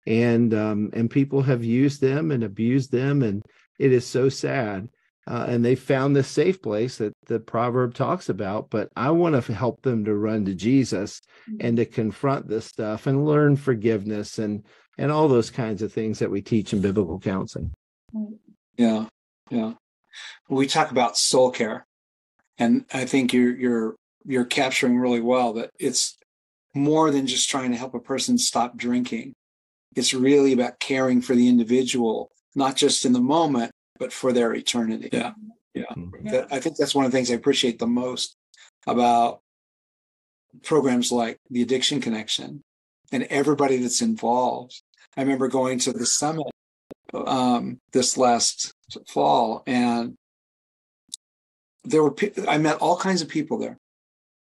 and um, and people have used them and abused them, and it is so sad. Uh, and they found this safe place that the proverb talks about. But I want to help them to run to Jesus mm-hmm. and to confront this stuff and learn forgiveness and and all those kinds of things that we teach in biblical counseling. Yeah, yeah we talk about soul care, and I think you're you're you're capturing really well that it's more than just trying to help a person stop drinking. It's really about caring for the individual, not just in the moment, but for their eternity. Yeah. Yeah. Mm-hmm. That, I think that's one of the things I appreciate the most about programs like the Addiction Connection and everybody that's involved. I remember going to the summit um, this last fall, and there were I met all kinds of people there.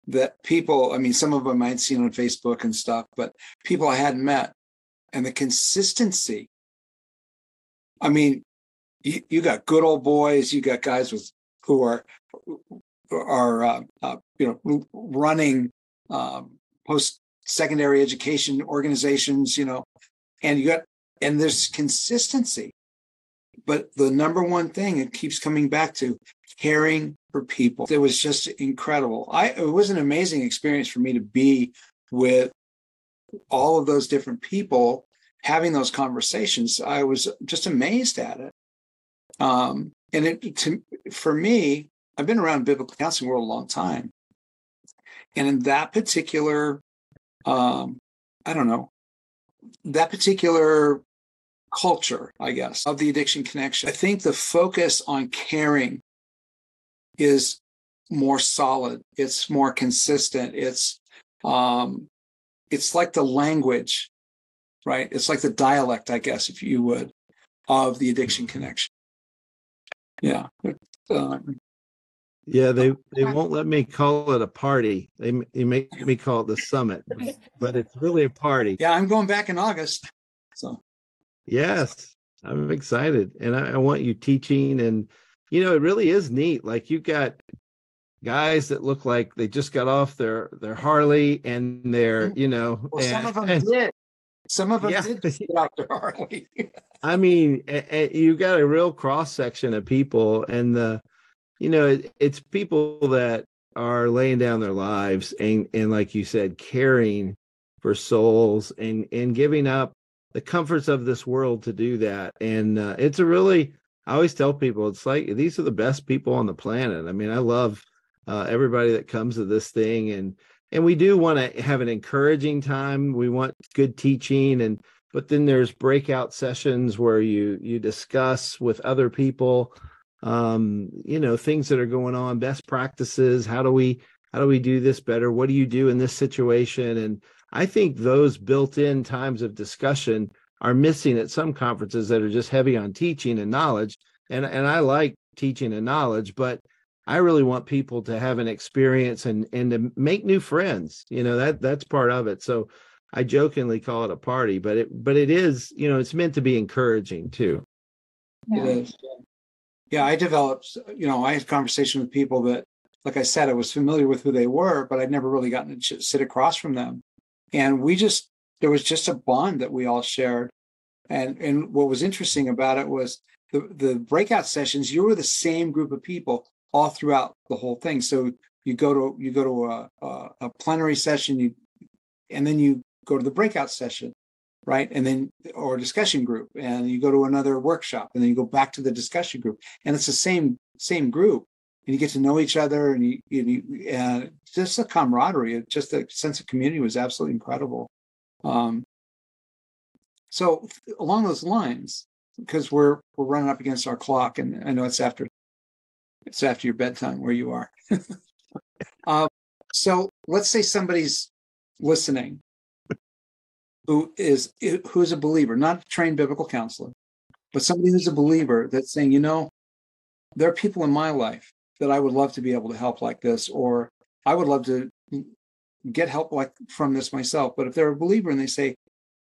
That people, I mean, some of them I'd seen on Facebook and stuff, but people I hadn't met, and the consistency. I mean, you, you got good old boys, you got guys with who are are uh, uh, you know running um, post secondary education organizations, you know, and you got and there's consistency. But the number one thing it keeps coming back to caring for people. It was just incredible. I it was an amazing experience for me to be with all of those different people having those conversations. I was just amazed at it. Um, and it to for me, I've been around biblical counseling world a long time. And in that particular um, I don't know, that particular culture, I guess, of the addiction connection. I think the focus on caring is more solid. It's more consistent. It's um, it's like the language, right? It's like the dialect, I guess, if you would, of the addiction connection. Yeah. Um, yeah, they they won't let me call it a party. They they make me call it the summit, but it's really a party. Yeah, I'm going back in August. So Yes, I'm excited, and I, I want you teaching, and you know, it really is neat. Like you got guys that look like they just got off their their Harley and their, mm. you know, well, and, some of them and, did. Some of them yeah. did [LAUGHS] get off their Harley. [LAUGHS] I mean, you've got a real cross section of people, and the, you know, it, it's people that are laying down their lives and and like you said, caring for souls and and giving up the comforts of this world to do that. And uh, it's a really, I always tell people, it's like these are the best people on the planet. I mean, I love uh, everybody that comes to this thing, and and we do want to have an encouraging time. We want good teaching, and but then there's breakout sessions where you you discuss with other people, um, you know, things that are going on, best practices. How do we how do we do this better? What do you do in this situation? And I think those built in times of discussion are missing at some conferences that are just heavy on teaching and knowledge. And, and I like teaching and knowledge, but I really want people to have an experience and and to make new friends. You know, that that's part of it. So I jokingly call it a party, but it but it is, you know, it's meant to be encouraging too. Yeah. It is. Yeah, I developed, you know, I had conversation with people that, like I said, I was familiar with who they were, but I'd never really gotten to sit across from them and we just there was just a bond that we all shared and and what was interesting about it was the the breakout sessions you were the same group of people all throughout the whole thing so you go to you go to a, a, a plenary session you and then you go to the breakout session right and then or discussion group and you go to another workshop and then you go back to the discussion group and it's the same same group and you get to know each other and you, you and just the camaraderie just a sense of community was absolutely incredible. Um, so along those lines because we're we're running up against our clock and i know it's after it's after your bedtime where you are. [LAUGHS] Uh, so let's say somebody's listening who is who's a believer, not a trained biblical counselor, but somebody who's a believer that's saying, you know, there are people in my life that I would love to be able to help like this, or I would love to get help like from this myself. But if they're a believer and they say,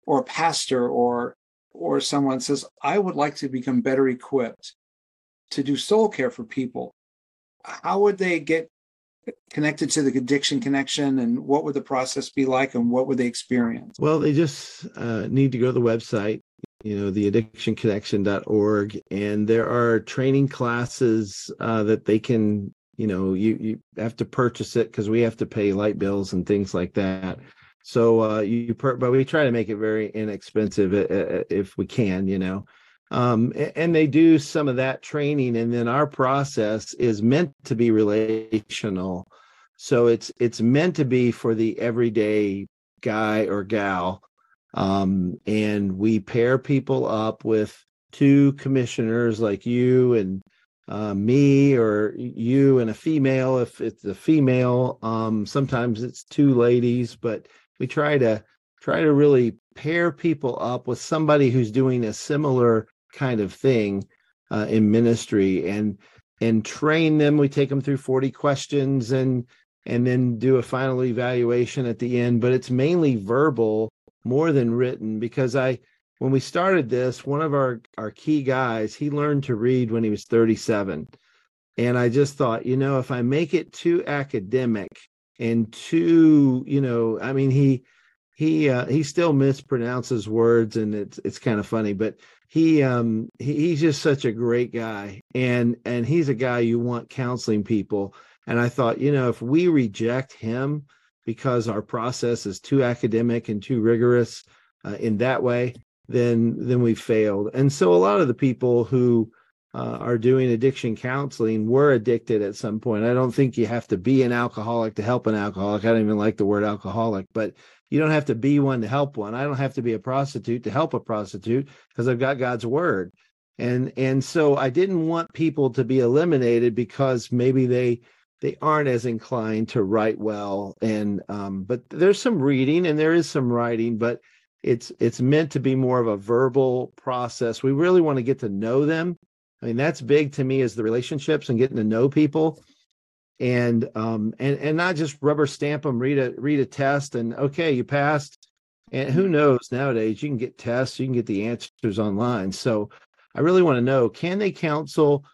or a pastor or or someone says, I would like to become better equipped to do soul care for people, how would they get connected to the addiction connection and what would the process be like and what would they experience? Well they just uh, need to go to the website you know the addictionconnection.org and there are training classes uh, that they can you know you you have to purchase it because we have to pay light bills and things like that. So uh you per- but we try to make it very inexpensive uh, uh, if we can you know um, and they do some of that training and then our process is meant to be relational. So it's it's meant to be for the everyday guy or gal. Um, and we pair people up with two commissioners like you and uh, me or you and a female if it's a female. Um, sometimes it's two ladies but we try to try to really pair people up with somebody who's doing a similar kind of thing uh, in ministry and and train them. We take them through 40 questions and and then do a final evaluation at the end. But it's mainly verbal more than written because i when we started this one of our our key guys he learned to read when he was 37 and i just thought you know if i make it too academic and too you know i mean he he uh, he still mispronounces words and it's it's kind of funny but he um he, he's just such a great guy and and he's a guy you want counseling people. And i thought you know if we reject him because our process is too academic and too rigorous uh, in that way then then we failed. And so a lot of the people who uh, are doing addiction counseling were addicted at some point. I don't think you have to be an alcoholic to help an alcoholic. I don't even like the word alcoholic but you don't have to be one to help one. I don't have to be a prostitute to help a prostitute because I've got God's word. And and so I didn't want people to be eliminated because maybe they they aren't as inclined to write well and um but there's some reading and there is some writing but it's it's meant to be more of a verbal process. We really want to get to know them. I mean that's big to me is the relationships and getting to know people and um and and not just rubber stamp them read a read a test and okay you passed. And who knows nowadays you can get tests you can get the answers online. So i really want to know can they counsel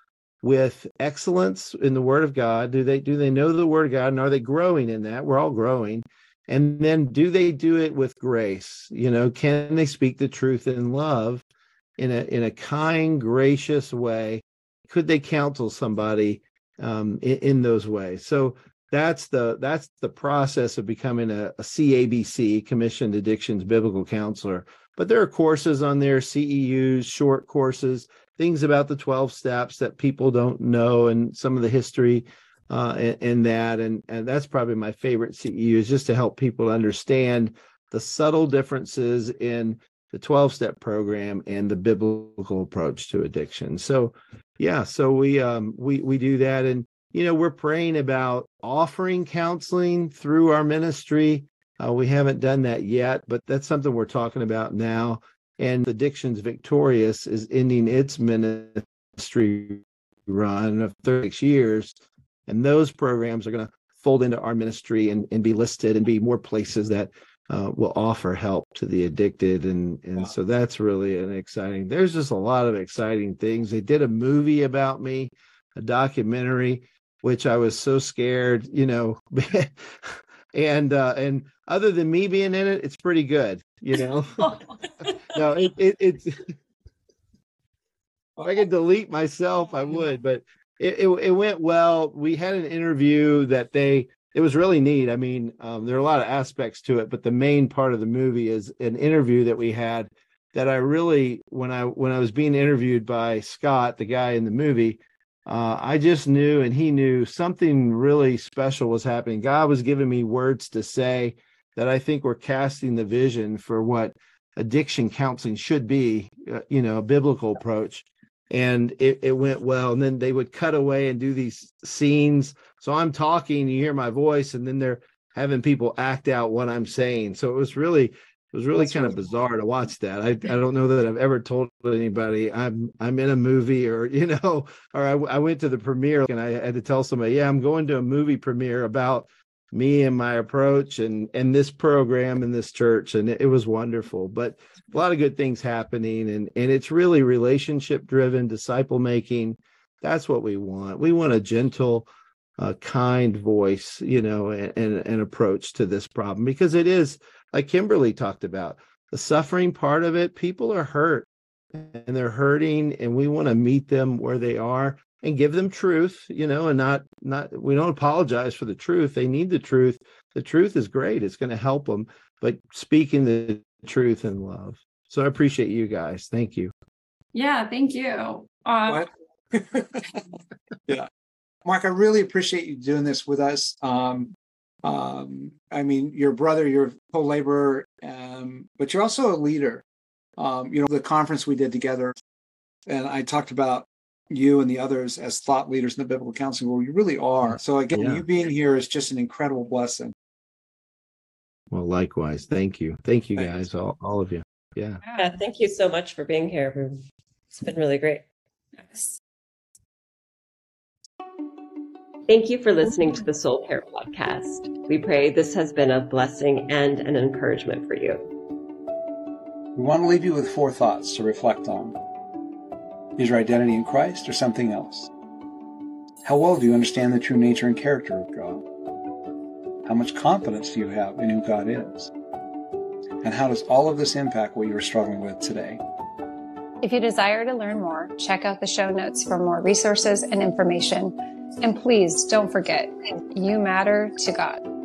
with excellence in the word of god? Do they do they know the word of god and are they growing in that? We're all growing. And then do they do it with grace? You know can they speak the truth in love in a in a kind gracious way? Could they counsel somebody um, in, in, those ways. So that's the that's the process of becoming a, a CABC, Commissioned Addictions Biblical Counselor. But there are courses on there, CEUs, short courses, things about the 12 steps that people don't know, and some of the history uh, in, in that. And, and that's probably my favorite CEU is just to help people understand the subtle differences in the 12 step program and the biblical approach to addiction. So yeah, so we um we we do that and you know we're praying about offering counseling through our ministry. Uh, we haven't done that yet, but that's something we're talking about now. And Addictions Victorious is ending its ministry run of 36 years. And those programs are going to fold into our ministry and, and be listed and be more places that uh, will offer help to the addicted and and wow. so that's really an exciting there's just a lot of exciting things they did a movie about me a documentary which i was so scared you know [LAUGHS] and uh and other than me being in it it's pretty good you know [LAUGHS] [LAUGHS] no it, it it's if i could delete myself i would but it, it, it went well. We had an interview that they it was really neat. I mean, um, there are a lot of aspects to it, but the main part of the movie is an interview that we had that I really when I when I was being interviewed by Scott, the guy in the movie, uh, I just knew and he knew something really special was happening. God was giving me words to say that I think were casting the vision for what addiction counseling should be, uh, you know, a biblical approach and it, it went well. And then they would cut away and do these scenes. So i'm talking you hear my voice and then they're having people act out what i'm saying. So it was really it was really That's kind really of bizarre cool. to watch that. I, I don't know that i've ever told anybody i'm i'm in a movie or [LAUGHS] you know or I, I went to the premiere and i had to tell somebody yeah i'm going to a movie premiere about me and my approach and and this program in this church and it, it, was wonderful. But a lot of good things happening and and it's really relationship driven disciple making. That's what we want. We want a gentle uh, kind voice you know and, and an approach to this problem because it is like kimberly talked about the suffering part of it people are hurt and they're hurting and we want to meet them where they are and give them truth you know and not not we don't apologize for the truth. They need the truth. The truth is great. It's going to help them but speaking the truth in love. So i appreciate you guys. Thank you. Yeah thank you. Uh, [LAUGHS] yeah. Mark i really appreciate you doing this with us. Um um i mean your brother your co-laborer um but you're also a leader. Um you know the conference we did together and i talked about you and the others as thought leaders in the biblical counseling world. You really are. So again, yeah. you being here is just an incredible blessing. Well, likewise. Thank you. Thank you Thanks. guys, all, all of you. Yeah. yeah. Thank you so much for being here. It's been really great. Thank you for listening to the Soul Care podcast. We pray this has been a blessing and an encouragement for you. We want to leave you with four thoughts to reflect on. Is your identity in Christ or something else? How well do you understand the true nature and character of God? How much confidence do you have in who God is? And how does all of this impact what you are struggling with today? If you desire to learn more, check out the show notes for more resources and information. And please don't forget, you matter to God.